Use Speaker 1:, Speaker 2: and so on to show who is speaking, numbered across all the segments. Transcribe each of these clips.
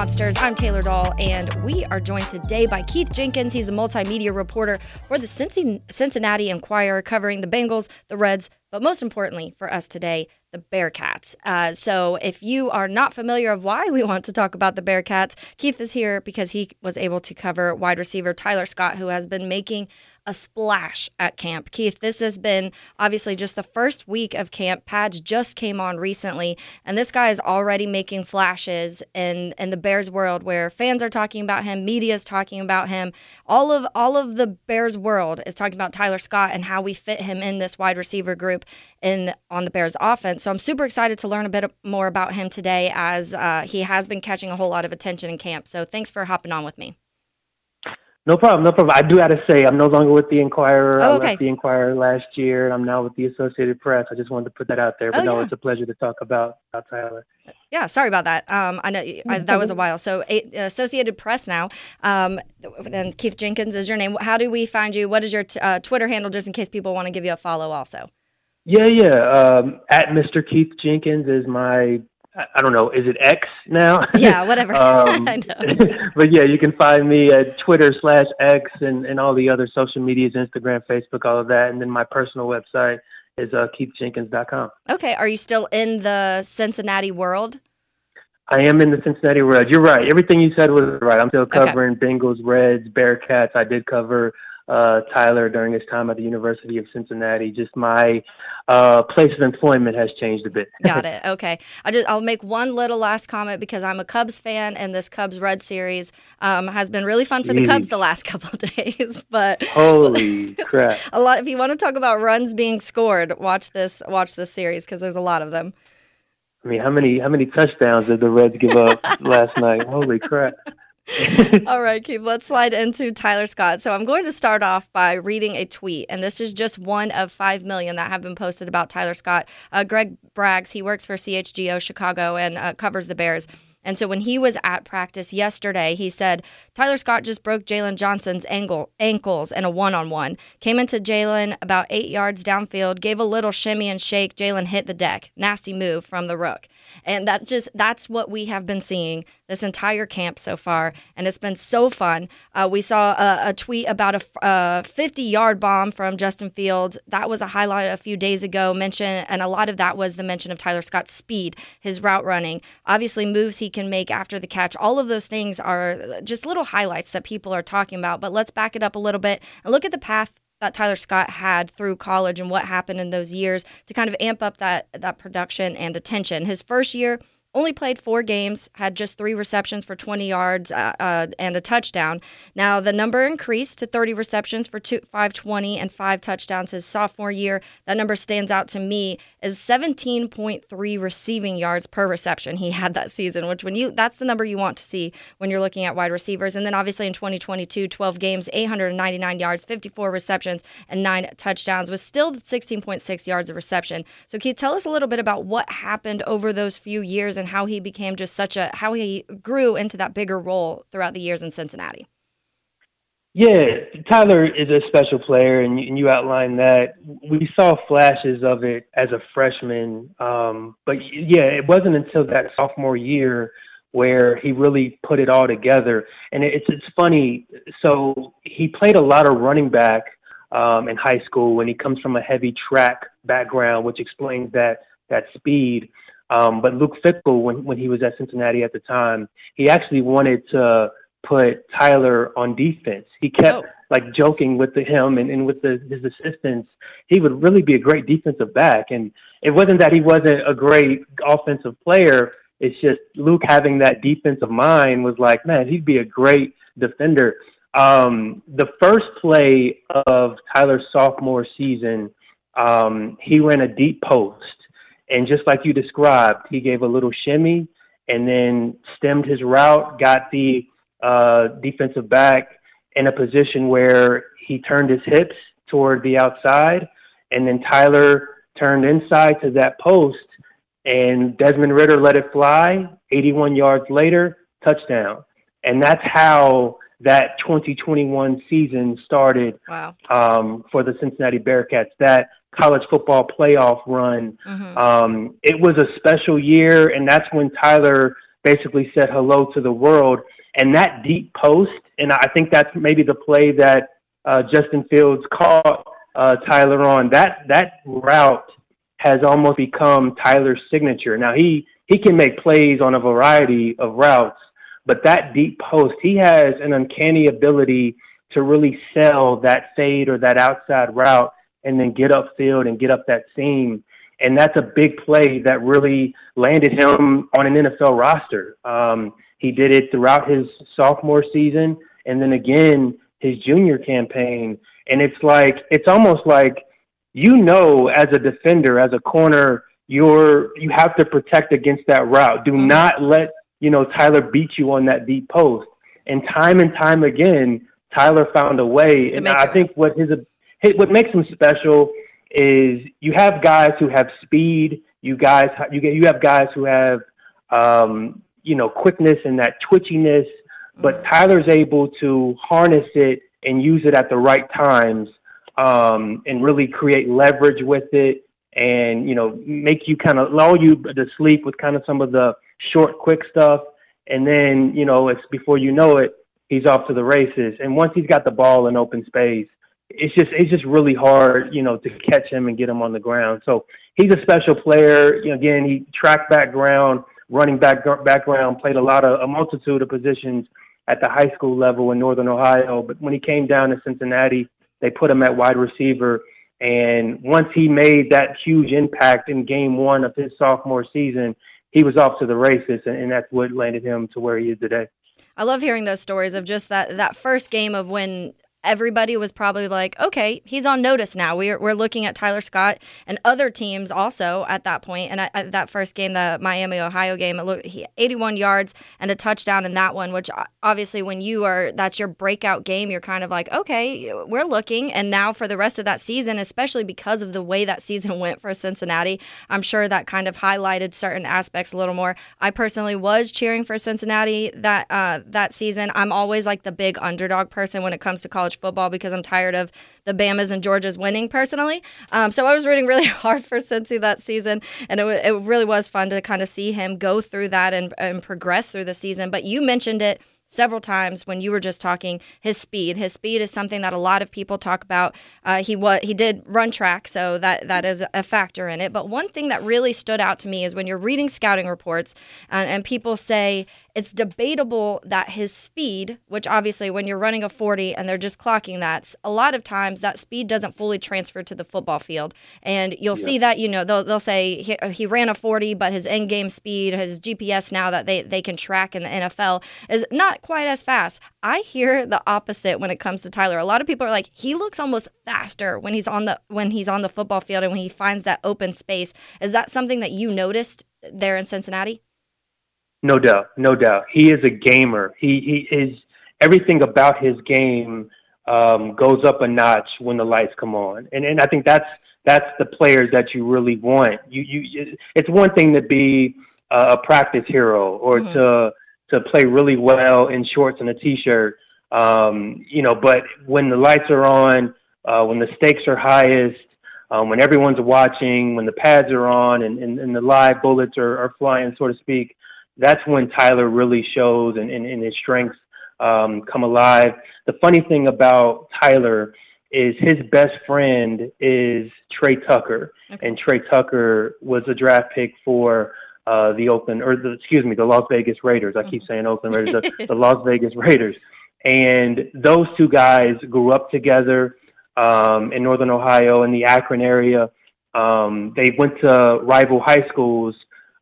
Speaker 1: Monsters. I'm Taylor Doll, and we are joined today by Keith Jenkins. He's a multimedia reporter for the Cincinnati Enquirer, covering the Bengals, the Reds, but most importantly for us today, the Bearcats. Uh, so, if you are not familiar of why we want to talk about the Bearcats, Keith is here because he was able to cover wide receiver Tyler Scott, who has been making a splash at camp. Keith, this has been obviously just the first week of camp. Pads just came on recently, and this guy is already making flashes in in the Bears world where fans are talking about him, media is talking about him. All of all of the Bears world is talking about Tyler Scott and how we fit him in this wide receiver group in on the Bears offense. So I'm super excited to learn a bit more about him today as uh, he has been catching a whole lot of attention in camp. So thanks for hopping on with me.
Speaker 2: No problem, no problem. I do have to say, I'm no longer with the Enquirer.
Speaker 1: Oh,
Speaker 2: I left the Enquirer last year. And I'm now with the Associated Press. I just wanted to put that out there. But
Speaker 1: Oh,
Speaker 2: no,
Speaker 1: yeah.
Speaker 2: it's a pleasure to talk about, about Tyler.
Speaker 1: Yeah, sorry about that. Um, I know I, that was a while. So, a, Associated Press now. Um, and Keith Jenkins is your name. How do we find you? What is your t- uh, Twitter handle, just in case people want to give you a follow? Also.
Speaker 2: Yeah, yeah. Um, at Mr. Keith Jenkins is my, I don't know, is it X now?
Speaker 1: Yeah, whatever.
Speaker 2: um,
Speaker 1: I know.
Speaker 2: but yeah, you can find me at Twitter slash X and, and all the other social medias, Instagram, Facebook, all of that. And then my personal website is uh, keithjenkins.com.
Speaker 1: Okay. Are you still in the Cincinnati world?
Speaker 2: I am in the Cincinnati world. You're right. Everything you said was right. I'm still
Speaker 1: Okay.
Speaker 2: covering Bengals, Reds, Bearcats. I did cover uh, Tyler during his time at the University of Cincinnati. Just my uh, place of employment has changed a bit.
Speaker 1: Got it. Okay. I just I'll make one little last comment because I'm a Cubs fan and this Cubs Red series um, has been really fun for the
Speaker 2: Jeez.
Speaker 1: Cubs the last couple of days. But
Speaker 2: Holy crap!
Speaker 1: a lot if you want to talk about runs being scored, watch this watch this series because there's a lot of them.
Speaker 2: I mean, how many how many touchdowns did the Reds give up last night? Holy crap!
Speaker 1: All right, Keith, let's slide into Tyler Scott. So I'm going to start off by reading a tweet, and this is just one of 5 million that have been posted about Tyler Scott. Uh, Greg Braggs, he works for CHGO Chicago and uh, covers the Bears. And so when he was at practice yesterday, he said, Tyler Scott just broke Jaylon Johnson's ankle, ankles in a one on one. Came into Jaylon about eight yards downfield, gave a little shimmy and shake. Jaylon hit the deck. Nasty move from the rook. And that just that's what we have been seeing this entire camp so far, and it's been so fun. Uh, we saw a, a tweet about a 50 yard bomb from Justin Fields. That was a highlight a few days ago. Mention and a lot of that was the mention of Tyler Scott's speed, his route running, obviously moves he can make after the catch. All of those things are just little highlights that people are talking about. But let's back it up a little bit and look at the path that Tyler Scott had through college and what happened in those years to kind of amp up that that production and attention. His first year only played four games, had just three receptions for 20 yards uh, uh, and a touchdown. Now the number increased to 30 receptions for two, 520 and five touchdowns his sophomore year. That number stands out to me as 17.3 receiving yards per reception he had that season, which when you that's the number you want to see when you're looking at wide receivers. And then obviously in 2022, 12 games, 899 yards, 54 receptions, and nine touchdowns was still 16.6 yards of reception. So can you tell us a little bit about what happened over those few years and how he became just such a how he grew into that bigger role throughout the years in Cincinnati.
Speaker 2: Yeah, Tyler is a special player, and you, and you outlined that. We saw flashes of it as a freshman, um, but yeah, it wasn't until that sophomore year where he really put it all together. And it's it's funny. So he played a lot of running back um, in high school, and he comes from a heavy track background, which explains that that speed. Um, but Luke Fickell, when when he was at Cincinnati at the time, he actually wanted to put Tyler on defense. He kept oh. like joking with the, him and, and with the, his assistants. He would really be a great defensive back. And it wasn't that he wasn't a great offensive player. It's just Luke having that defensive mind was like, man, he'd be a great defender. Um, the first play of Tyler's sophomore season, um, he ran a deep post. And just like you described, he gave a little shimmy and then stemmed his route, got the uh, defensive back in a position where he turned his hips toward the outside, and then Tyler turned inside to that post, and Desmond Ridder let it fly. 81 yards later, touchdown. And that's how that 2021 season started
Speaker 1: wow.
Speaker 2: um, for the Cincinnati Bearcats. That college football playoff run. Mm-hmm. Um, it was a special year, and that's when Tyler basically said hello to the world. And that deep post, and I think that's maybe the play that uh, Justin Fields caught uh, Tyler on. That that route has almost become Tyler's signature. Now he he can make plays on a variety of routes, but that deep post, he has an uncanny ability to really sell that fade or that outside route and then get upfield and get up that seam. And that's a big play that really landed him on an NFL roster. Um, he did it throughout his sophomore season and then again his junior campaign. And it's like, it's almost like, you know, as a defender, as a corner, you're, you have to protect against that route. Do mm-hmm. not let, you know, Tyler beat you on that deep post. And time and time again, Tyler found a way. and I think what his, what makes him special is you have guys who have speed. You guys, you get, you have guys who have, um, you know, quickness and that twitchiness, but mm-hmm. Tyler's able to harness it and use it at the right times um, and really create leverage with it and, you know, make you kind of lull you to sleep with kind of some of the short, quick stuff. And then, you know, it's before you know it, he's off to the races. And once he's got the ball in open space, it's just it's just really hard, you know, to catch him and get him on the ground. So he's a special player. You know, again, he track background, running back background, played a lot of a multitude of positions at the high school level in Northern Ohio. But when he came down to Cincinnati, they put him at wide receiver. And once he made that huge impact in game one of his sophomore season, he was off to the races, and, that's what landed him to where he is today.
Speaker 1: I love hearing those stories of just that that first game of when everybody was probably like, okay, he's on notice now. We're, we're looking at Tyler Scott and other teams also at that point. And at, that first game, the Miami Ohio game, it looked, he 81 yards and a touchdown in that one. Which obviously, when you are that's your breakout game, you're kind of like, okay, we're looking. And now for the rest of that season, especially because of the way that season went for Cincinnati, I'm sure that kind of highlighted certain aspects a little more. I personally was cheering for Cincinnati that uh, that season. I'm always like the big underdog person when it comes to college college football because I'm tired of the Bamas and Georgias winning personally. Um, so I was rooting really hard for Cincy that season, and it, it really was fun to kind of see him go through that and, and progress through the season. But you mentioned it several times when you were just talking his speed his speed is something that a lot of people talk about uh, he was he did run track so that that is a factor in it but one thing that really stood out to me is when you're reading scouting reports and, and people say it's debatable that his speed, which obviously when you're running a 40 and they're just clocking that, a lot of times that speed doesn't fully transfer to the football field. And you'll yeah. see that, you know, they'll, they'll say he, he ran a 40, but his end game speed, his GPS now that they, they can track in the NFL is not quite as fast. I hear the opposite when it comes to Tyler. A lot of people are like, he looks almost faster when he's on the when he's on the football field and when he finds that open space. Is that something that you noticed there in Cincinnati?
Speaker 2: No doubt, no doubt. He is a gamer. He he is everything about his game um, goes up a notch when the lights come on, and and I think that's that's the players that you really want. You you it's one thing to be a practice hero or mm-hmm. to to play really well in shorts and a t-shirt. Um, you know, but when the lights are on, uh, when the stakes are highest, um, when everyone's watching, when the pads are on and, and, and the live bullets are, are flying, so to speak, that's when Tyler really shows and, and, and his strengths um, come alive. The funny thing about Tyler is his best friend is Tre Tucker, okay. and Tre Tucker was a draft pick for uh, the Oakland, or the, excuse me, the Las Vegas Raiders. I keep saying Oakland Raiders, the, the Las Vegas Raiders. And those two guys grew up together um, in Northern Ohio in the Akron area. Um, they went to rival high schools,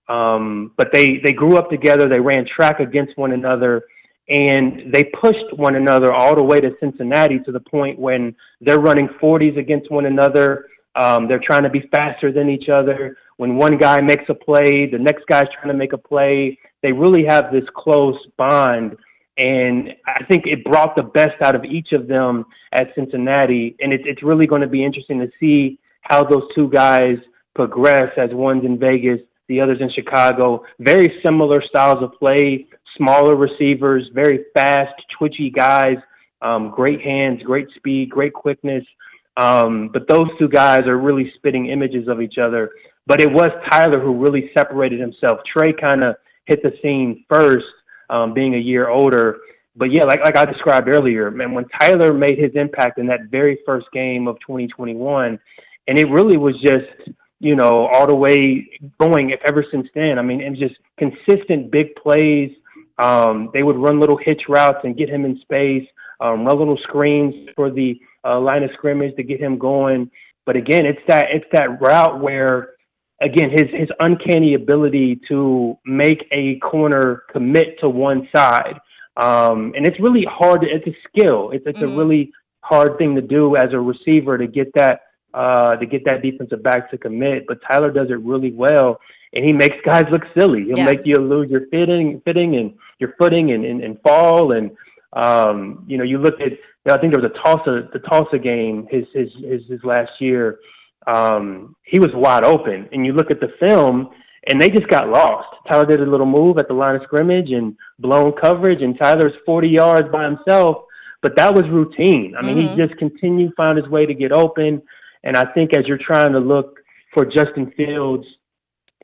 Speaker 2: um, but they, they grew up together. They ran track against one another, and they pushed one another all the way to Cincinnati to the point when they're running 40s against one another. Um, they're trying to be faster than each other. When one guy makes a play, the next guy's trying to make a play. They really have this close bond. And I think it brought the best out of each of them at Cincinnati. And it, it's really going to be interesting to see how those two guys progress as one's in Vegas, the other's in Chicago. Very similar styles of play, smaller receivers, very fast, twitchy guys, um, great hands, great speed, great quickness. Um, but those two guys are really spitting images of each other. But it was Tyler who really separated himself. Tre kind of hit the scene first, um, being a year older. But yeah, like like I described earlier, man, when Tyler made his impact in that very first game of 2021, and it really was just you know all the way going ever since then. I mean, was just consistent big plays. Um, they would run little hitch routes and get him in space, um, run little screens for the uh, line of scrimmage to get him going. But again, it's that it's that route where again his his uncanny ability to make a corner commit to one side. Um, and it's really hard. To, it's a skill. It's it's mm-hmm. a really hard thing to do as a receiver to get that uh, to get that defensive back to commit. But Tyler does it really well, and he makes guys look silly. He'll yeah. make you lose your fitting, fitting, and your footing, and, and, and fall. And um, you know, you look at know, I think there was a Tulsa, the Tulsa game, his his his, his last year. Um, he was wide open, and you look at the film, and they just got lost. Tyler did a little move at the line of scrimmage and blown coverage, and Tyler's 40 yards by himself. But that was routine. I mean, mm-hmm. he just continued found his way to get open. And I think as you're trying to look for Justin Fields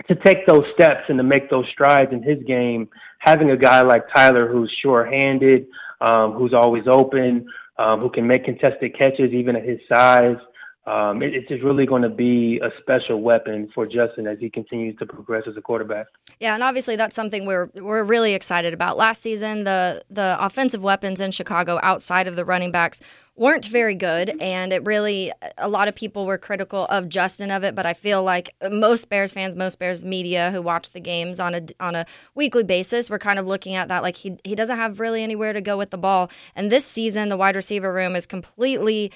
Speaker 2: to take those steps and to make those strides in his game, having a guy like Tyler who's sure-handed, um, who's always open, um, who can make contested catches even at his size. Um, it, it's just really going to be a special weapon for Justin as he continues to progress as a quarterback.
Speaker 1: Yeah, and obviously that's something we're we're really excited about. Last season, the the offensive weapons in Chicago outside of the running backs weren't very good and it really a lot of people were critical of Justin of it but I feel like most Bears fans most Bears media who watch the games on a on a weekly basis were kind of looking at that like he he doesn't have really anywhere to go with the ball and this season the wide receiver room is completely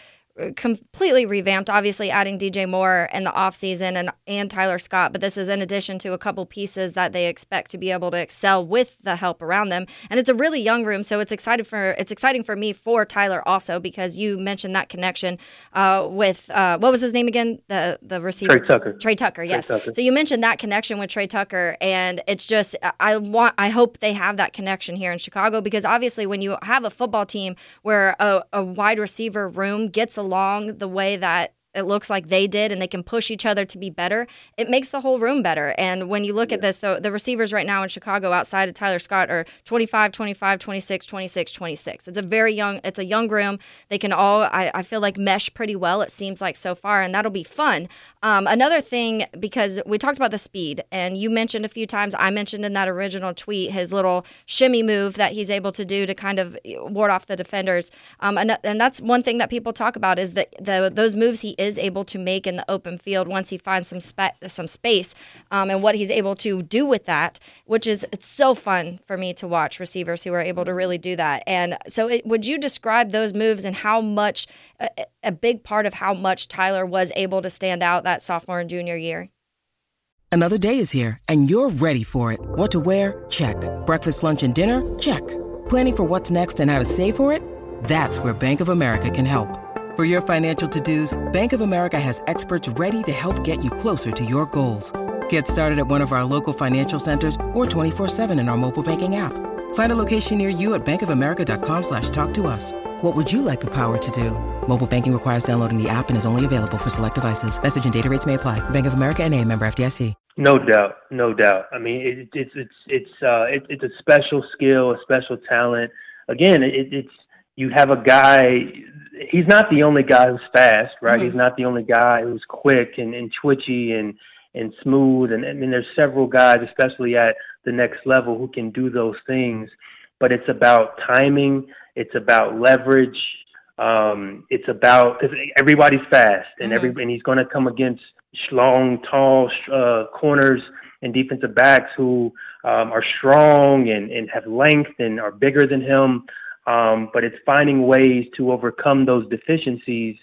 Speaker 1: completely revamped, obviously adding DJ Moore in the offseason and, and Tyler Scott, but this is in addition to a couple pieces that they expect to be able to excel with the help around them. And it's a really young room, so it's excited for it's exciting for me for Tyler also because you mentioned that connection uh, with uh, what was his name again? The the receiver
Speaker 2: Tre Tucker.
Speaker 1: Tre Tucker, yes. Tre Tucker. So you mentioned that connection with Tre Tucker, and it's just I want I hope they have that connection here in Chicago because obviously when you have a football team where a, a wide receiver room gets a along the way that it looks like they did and they can push each other to be better, it makes the whole room better. And when you look yeah. at this, the, the receivers right now in Chicago outside of Tyler Scott are 25, 25, 26, 26, 26. It's a very young, it's a young room. They can all, I, I feel like, mesh pretty well, it seems like so far, and that'll be fun. Um, another thing, because we talked about the speed, and you mentioned a few times, I mentioned in that original tweet his little shimmy move that he's able to do to kind of ward off the defenders. Um, and, and that's one thing that people talk about is that the, those moves he is able to make in the open field once he finds some some space, um, and what he's able to do with that, which is it's so fun for me to watch receivers who are able to really do that. And so, it, would you describe those moves and how much a, a big part of how much Tyler was able to stand out that sophomore and junior year?
Speaker 3: Another day is here, and you're ready for it. What to wear? Check. Breakfast, lunch, and dinner? Check. Planning for what's next and how to save for it? That's where Bank of America can help. For your financial to-dos, Bank of America has experts ready to help get you closer to your goals. Get started at one of our local financial centers or 24-7 in our mobile banking app. Find a location near you at bankofamerica.com slash talk to us. What would you like the power to do? Mobile banking requires downloading the app and is only available for select devices. Message and data rates may apply. Bank of America and a member FDIC.
Speaker 2: No doubt. No doubt. I mean, it, it's, it's, it's, uh, it, it's a special skill, a special talent. Again, it, it's, you have a guy, he's not the only guy who's fast, right? Mm-hmm. He's not the only guy who's quick and, and twitchy and, and smooth. And I mean, there's several guys, especially at the next level, who can do those things. But it's about timing. It's about leverage. Um, it's about because everybody's fast, and mm-hmm. every and he's going to come against long, tall uh, corners and defensive backs who um, are strong and, and have length and are bigger than him. Um, but it's finding ways to overcome those deficiencies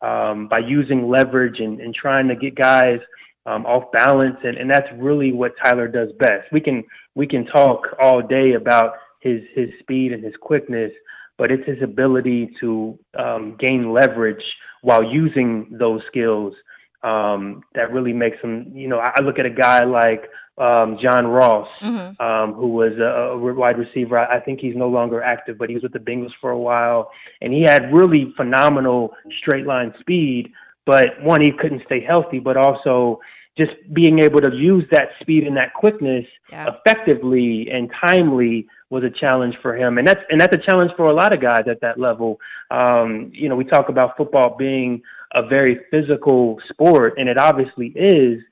Speaker 2: um, by using leverage and, and trying to get guys um, off balance, and, and that's really what Tyler does best. We can we can talk all day about his his speed and his quickness, but it's his ability to um, gain leverage while using those skills um, that really makes him. You know, I look at a guy like um, John Ross, mm-hmm. um, who was a, a wide receiver. I think he's no longer active, but he was with the Bengals for a while, and he had really phenomenal straight line speed. But one, he couldn't stay healthy, but also just being able to use that speed and that quickness yeah. effectively and timely was a challenge for him, and that's and that's a challenge for a lot of guys at that level. Um, you know, we talk about football being a very physical sport, and it obviously is,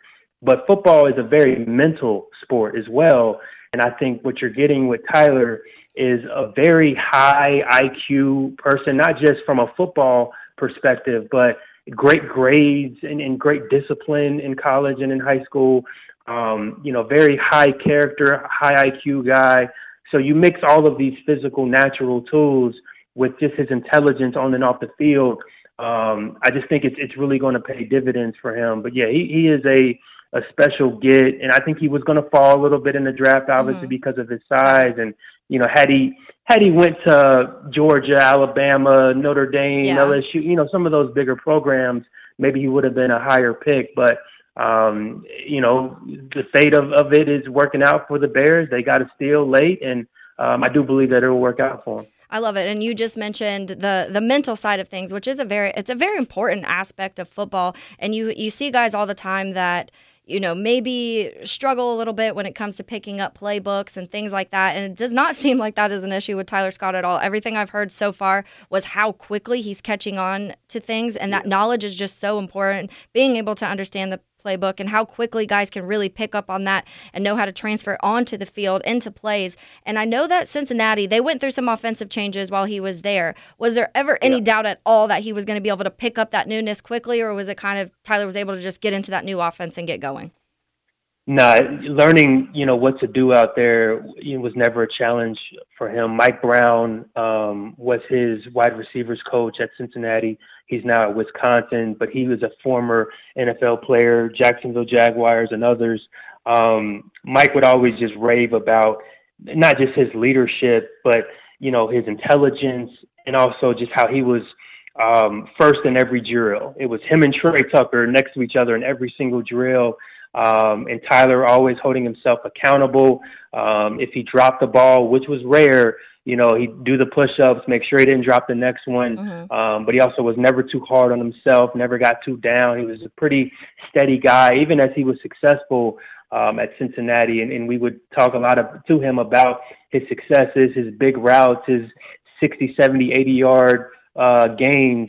Speaker 2: but football is a very mental sport as well. And I think what you're getting with Tyler is a very high IQ person, not just from a football perspective, but great grades and, and great discipline in college and in high school. Um, you know, very high character, high IQ guy. So you mix all of these physical, natural tools with just his intelligence on and off the field. Um, I just think it's it's really going to pay dividends for him. But yeah, he, he is a a special get, and I think he was going to fall a little bit in the draft, obviously mm-hmm. because of his size. And you know, had he had he went to Georgia, Alabama, Notre Dame, yeah. LSU, you know, some of those bigger programs, maybe he would have been a higher pick. But um, you know, the fate of, of it is working out for the Bears. They got a steal late, and um, I do believe that it will work out for them.
Speaker 1: I love it. And you just mentioned the the mental side of things, which is a very it's a very important aspect of football. And you you see guys all the time that you know, maybe struggle a little bit when it comes to picking up playbooks and things like that. And it does not seem like that is an issue with Tyler Scott at all. Everything I've heard so far was how quickly he's catching on to things, and that knowledge is just so important. Being able to understand the playbook and how quickly guys can really pick up on that and know how to transfer onto the field into plays. And I know that Cincinnati, they went through some offensive changes while he was there. Was there ever any yeah. doubt at all that he was going to be able to pick up that newness quickly, or was it kind of Tyler was able to just get into that new offense and get going?
Speaker 2: No, learning, you know, what to do out there was never a challenge for him. Mike Brown um, was his wide receivers coach at Cincinnati. He's now at Wisconsin, but he was a former NFL player, Jacksonville Jaguars, and others. Um, Mike would always just rave about not just his leadership, but you know his intelligence and also just how he was um, first in every drill. It was him and Tre Tucker next to each other in every single drill um, and Tyler always holding himself accountable. Um, if he dropped the ball, which was rare, you know, he'd do the push-ups, make sure he didn't drop the next one. Mm-hmm. Um, but he also was never too hard on himself, never got too down. He was a pretty steady guy, even as he was successful um, at Cincinnati. And, and we would talk a lot of, to him about his successes, his big routes, his 60, 70, 80 yard uh, gains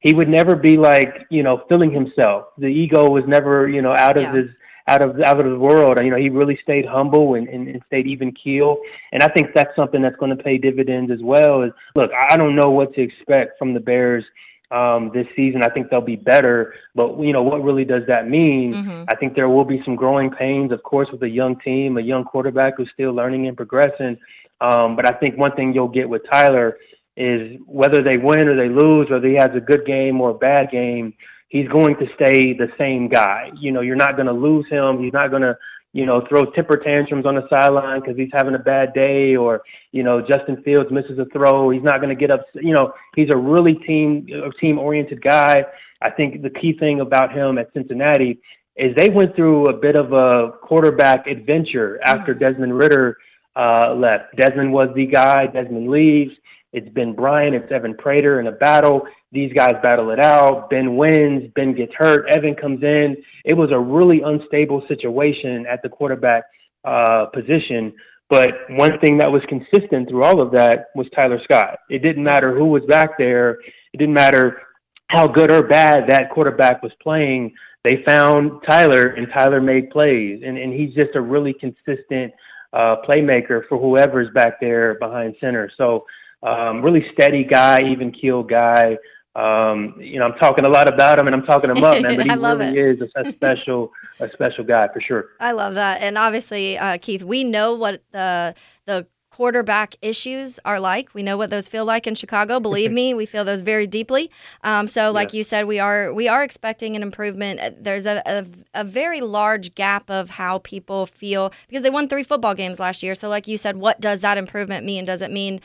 Speaker 2: he would never be like you know feeling himself. The ego was never you know out of yeah. his out of out of the world. You know, he really stayed humble and, and, and stayed even keel. And I think that's something that's going to pay dividends as well. Is look, I don't know what to expect from the Bears um, this season. I think they'll be better, but you know, what really does that mean? Mm-hmm. I think there will be some growing pains, of course, with a young team, a young quarterback who's still learning and progressing. Um, but I think one thing you'll get with Tyler is whether they win or they lose, whether he has a good game or a bad game, he's going to stay the same guy. You know, you're not going to lose him. He's not going to, you know, throw temper tantrums on the sideline because he's having a bad day or, you know, Justin Fields misses a throw. He's not going to get up. You know, he's a really team team oriented guy. I think the key thing about him at Cincinnati is they went through a bit of a quarterback adventure after mm-hmm. Desmond Ridder uh, left. Desmond was the guy. Desmond leaves. It's Ben Bryant. It's Evan Prater in a battle. These guys battle it out. Ben wins. Ben gets hurt. Evan comes in. It was a really unstable situation at the quarterback uh, position. But one thing that was consistent through all of that was Tyler Scott. It didn't matter who was back there. It didn't matter how good or bad that quarterback was playing. They found Tyler, and Tyler made plays. And, and he's just a really consistent uh, playmaker for whoever's back there behind center. So, um, really steady guy, even keel guy. Um, you know, I'm talking a lot about him and I'm talking him up, man, but he really it. is a, special, a special guy for sure.
Speaker 1: I love that. And obviously, uh, Keith, we know what the, the quarterback issues are like. We know what those feel like in Chicago. Believe me, we feel those very deeply. Um, so, like yeah. you said, we are we are expecting an improvement. Uh, there's a, a, a very large gap of how people feel because they won three football games last year. So, like you said, what does that improvement mean? Does it mean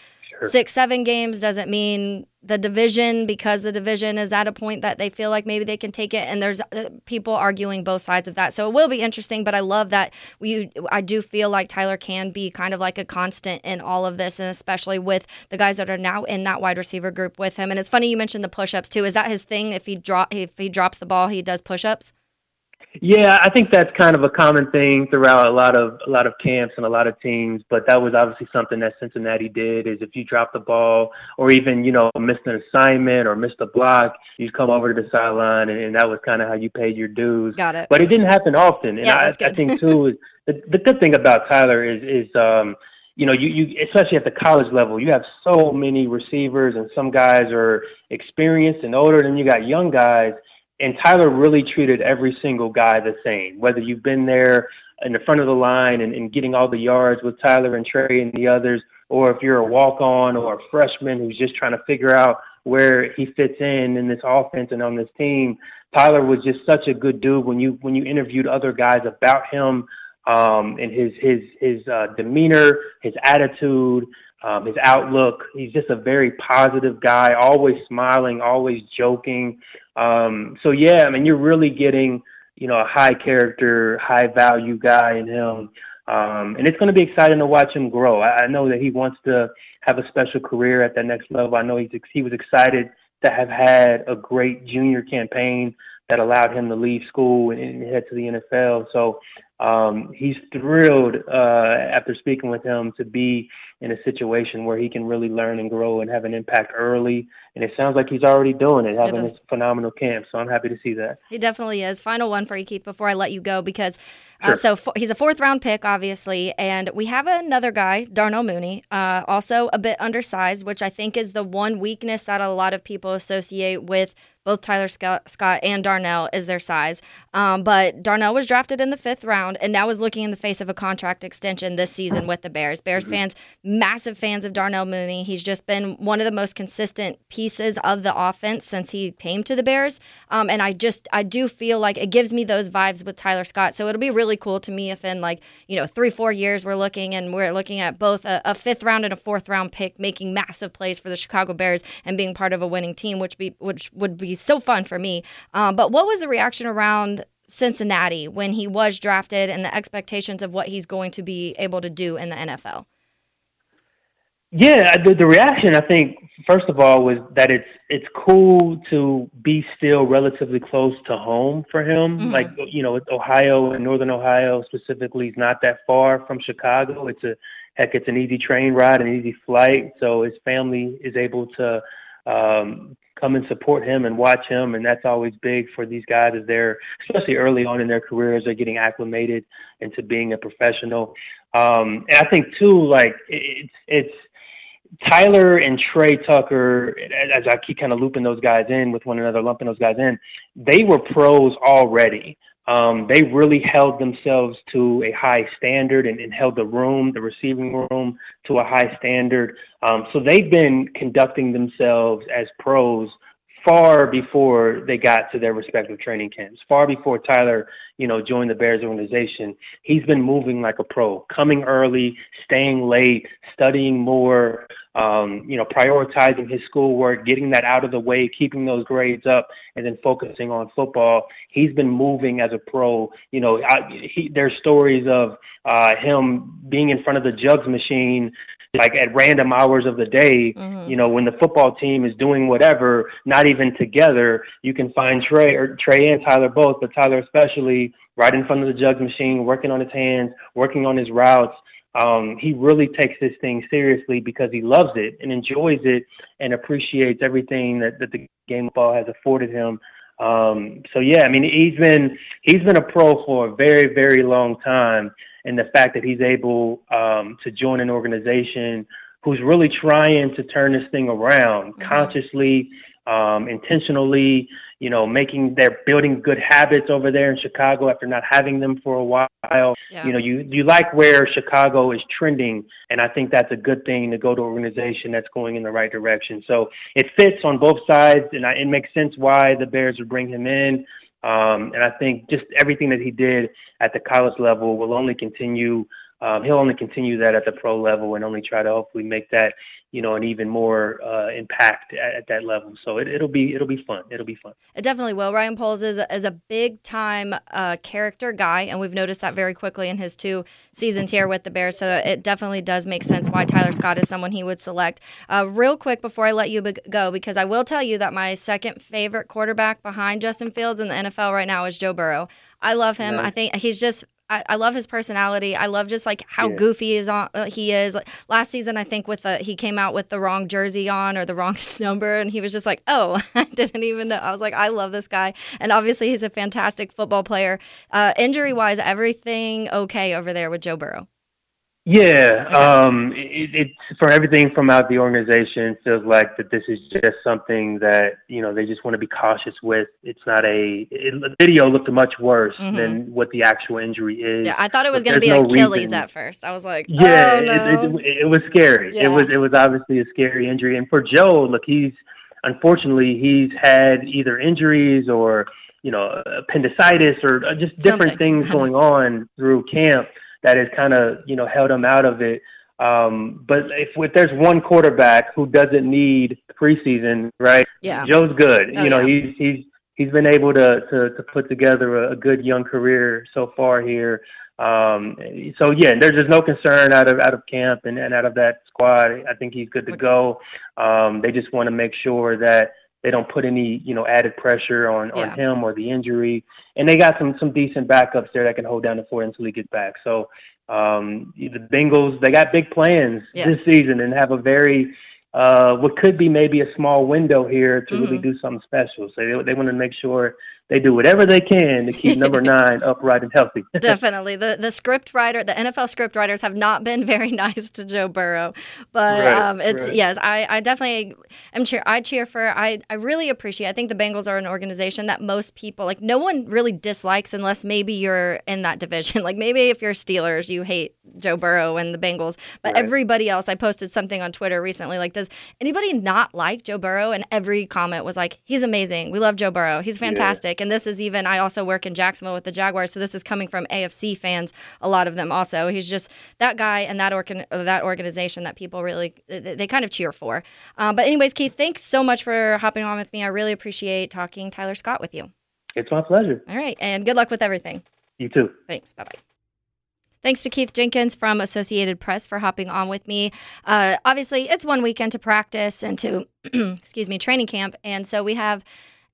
Speaker 1: six, seven games? doesn't mean the division because the division is at a point that they feel like maybe they can take it and there's uh, people arguing both sides of that. So it will be interesting but i love that we i do feel like tyler can be kind of like a constant in all of this and especially with the guys that are now in that wide receiver group with him. And it's funny you mentioned the push-ups too. Is that his thing? If he drop if he drops the ball he does push-ups
Speaker 2: yeah, I think that's kind of a common thing throughout a lot of a lot of camps and a lot of teams. But that was obviously something that Cincinnati did. Is if you drop the ball or even you know missed an assignment or missed a block, you'd come over to the sideline, and, and that was kind of how you paid your dues.
Speaker 1: Got it.
Speaker 2: But it didn't happen often, and
Speaker 1: yeah,
Speaker 2: I,
Speaker 1: that's good.
Speaker 2: I think too is the, the good thing about Tyler is is um, you know, you, you especially at the college level, you have so many receivers, and some guys are experienced and older, and you got young guys and Tyler really treated every single guy the same. Whether you've been there in the front of the line and, and getting all the yards with Tyler and Tre and the others, or if you're a walk on or a freshman who's just trying to figure out where he fits in in this offense and on this team, Tyler was just such a good dude when you when you interviewed other guys about him um, and his his his uh, demeanor, his attitude, um, his outlook. He's just a very positive guy, always smiling, always joking. Um, so yeah, I mean, you're really getting, you know, a high character, high value guy in him. Um, and it's going to be exciting to watch him grow. I, I know that he wants to have a special career at that next level. I know he's he was excited to have had a great junior campaign that allowed him to leave school and, and head to the NFL. So um, he's thrilled uh, after speaking with him to be in a situation where he can really learn and grow and have an impact early. And it sounds like he's already doing it, having this phenomenal camp. So I'm happy to see that.
Speaker 1: He definitely is. Final one for you, Keith, before I let you go, because uh, sure. so he's a fourth round pick, obviously, and we have another guy, Darnell Mooney, uh, also a bit undersized, which I think is the one weakness that a lot of people associate with both Tyler Scott, Scott and Darnell is their size. Um, but Darnell was drafted in the fifth round and now is looking in the face of a contract extension this season with the Bears. Bears mm-hmm. fans, massive fans of Darnell Mooney. He's just been one of the most consistent pieces of the offense since he came to the Bears. Um, and I just, I do feel like it gives me those vibes with Tyler Scott. So it'll be really cool to me if in like, you know, three, four years we're looking and we're looking at both a, a fifth round and a fourth round pick making massive plays for the Chicago Bears and being part of a winning team, which be, which would be so fun for me. Um, but what was the reaction around Cincinnati when he was drafted and the expectations of what he's going to be able to do in the NFL?
Speaker 2: Yeah, the, the reaction I think first of all was that it's it's cool to be still relatively close to home for him. Mm-hmm. Like you know, Ohio and Northern Ohio specifically is not that far from Chicago. It's a heck, it's an easy train ride, an easy flight. So his family is able to um, come and support him and watch him, and that's always big for these guys as they're, especially early on in their careers, they're getting acclimated into being a professional. Um, and I think too, like it's it's Tyler and Tre Tucker, as I keep kind of looping those guys in with one another, lumping those guys in, they were pros already. Um, they really held themselves to a high standard and, and, held the room, the receiving room, to a high standard. Um, so they've been conducting themselves as pros far before they got to their respective training camps, far before Tyler, you know, joined the Bears organization. He's been moving like a pro, coming early, staying late, studying more, um, you know, prioritizing his schoolwork, getting that out of the way, keeping those grades up, and then focusing on football. He's been moving as a pro. You know, I, he, there's stories of uh, him being in front of the jugs machine like at random hours of the day, mm-hmm. you know, when the football team is doing whatever, not even together, you can find Tre or Tre and Tyler both, but Tyler especially right in front of the jugs machine, working on his hands, working on his routes. Um, he really takes this thing seriously because he loves it and enjoys it and appreciates everything that, that the game of ball has afforded him. Um, so yeah, I mean, he's been he's been a pro for a very very long time and the fact that he's able um, to join an organization who's really trying to turn this thing around mm-hmm. consciously, um, intentionally, you know, making they're building good habits over there in Chicago after not having them for a while. Yeah. You know, you you like where Chicago is trending, and I think that's a good thing to go to an organization that's going in the right direction. So it fits on both sides, and I, it makes sense why the Bears would bring him in. Um, and I think just everything that he did at the college level will only continue. Um, he'll only continue that at the pro level and only try to hopefully make that you know, an even more uh, impact at, at, that level. So it, will be it'll be fun. It'll be fun.
Speaker 1: It definitely will. Ryan Poles is a, is a big time uh, character guy, and we've noticed that very quickly in his two seasons here with the Bears. So it definitely does make sense why Tyler Scott is someone he would select. Uh, real quick before I let you be- go, because I will tell you that my second favorite quarterback behind Justin Fields in the NFL right now is Joe Burrow. I love him. Nice. I think he's just I, I, love his personality. I love just like how yeah. goofy is on uh, he is. Like, last season, I think with the he came out with the wrong jersey on or the wrong number, and he was just like, "Oh, I didn't even know." I was like, "I love this guy," and obviously he's a fantastic football player. Uh, injury wise, everything okay over there with Joe Burrow.
Speaker 2: Yeah, um, it, it's for everything from out the organization feels like that this is just something that you know they just want to be cautious with. It's not a it, the video looked much worse mm-hmm. than what the actual injury is.
Speaker 1: Yeah, I thought it was going to be no Achilles reason. at first. I was like,
Speaker 2: yeah,
Speaker 1: oh, no.
Speaker 2: it, it, was scary. Yeah. It was it was obviously a scary injury, and for Joe, look, he's unfortunately he's had either injuries or you know appendicitis or uh, just different Something. things going on through camp that has kind of you know held him out of it. Um, but if, if there's one quarterback who doesn't need preseason, right?
Speaker 1: Yeah,
Speaker 2: Joe's good.
Speaker 1: Oh,
Speaker 2: you know,
Speaker 1: yeah.
Speaker 2: he's he's he's been able to to, to put together a, a good young career so far here. Um, so yeah, there's just no concern out of out of camp and, and out of that squad. I think he's good to go. Um, they just want to make sure that they don't put any you know added pressure on yeah. on him or the injury. And they got some some decent backups there that can hold down the fort until he gets back. So um, the Bengals they got big plans yes. this season and have a very uh, what could be maybe a small window here to mm-hmm. really do something special. So they they want to make sure they do whatever they can to keep number nine upright and healthy.
Speaker 1: Definitely. The the script writer, the NFL script writers have not been very nice to Joe Burrow. But right, um, it's right. yes, I, I definitely am cheer I cheer for I, I really appreciate I think the Bengals are an organization that most people like no one really dislikes unless maybe you're in that division. like maybe if you're Steelers, you hate Joe Burrow and the Bengals. But right. everybody else, I posted something on Twitter recently like, does anybody not like Joe Burrow? And every comment was like, he's amazing. We love Joe Burrow. He's fantastic. Yeah and this is even I also work in Jacksonville with the Jaguars, so this is coming from AFC fans. A lot of them also. He's just that guy and that organ that organization that people really they kind of cheer for. Um, but anyways, Keith, thanks so much for hopping on with me. I really appreciate talking Tyler Scott with you.
Speaker 2: It's my pleasure.
Speaker 1: All right, and good luck with everything.
Speaker 2: You too.
Speaker 1: Thanks. Bye bye. Thanks to Keith Jenkins from Associated Press for hopping on with me. Uh, obviously, it's one weekend to practice and to, excuse me, training camp. And so we have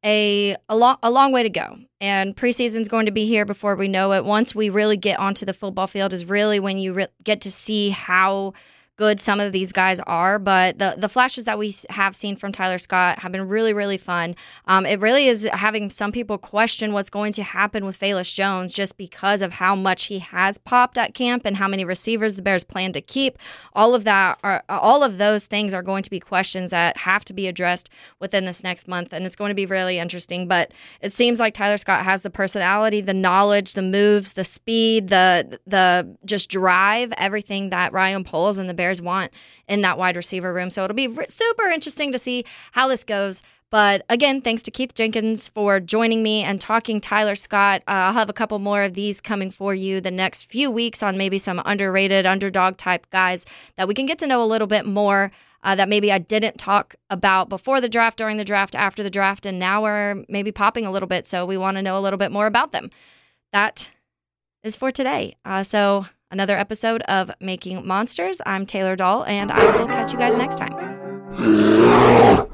Speaker 1: a a long a long way to go. And preseason's going to be here before we know it. Once we really get onto the football field is really when you re- get to see how good some of these guys are, but the the flashes that we have seen from Tyler Scott have been really really fun. Um, it really is having some people question what's going to happen with Velus Jones just because of how much he has popped at camp and how many receivers the Bears plan to keep. All of that are all of those things are going to be questions that have to be addressed within this next month, and it's going to be really interesting. But it seems like Tyler Scott has the personality, the knowledge, the moves, the speed, the the just drive, everything that Ryan Poles and the Bears Bears want in that wide receiver room. So it'll be super interesting to see how this goes. But again, thanks to Keith Jenkins for joining me and talking Tyler Scott. Uh, I'll have a couple more of these coming for you the next few weeks on maybe some underrated underdog type guys that we can get to know a little bit more. Uh, that maybe I didn't talk about before the draft, during the draft, after the draft, and now we're maybe popping a little bit. So we want to know a little bit more about them. That is for today. Uh, so another episode of Making Monsters. I'm Taylor Doll, and I will catch you guys next time.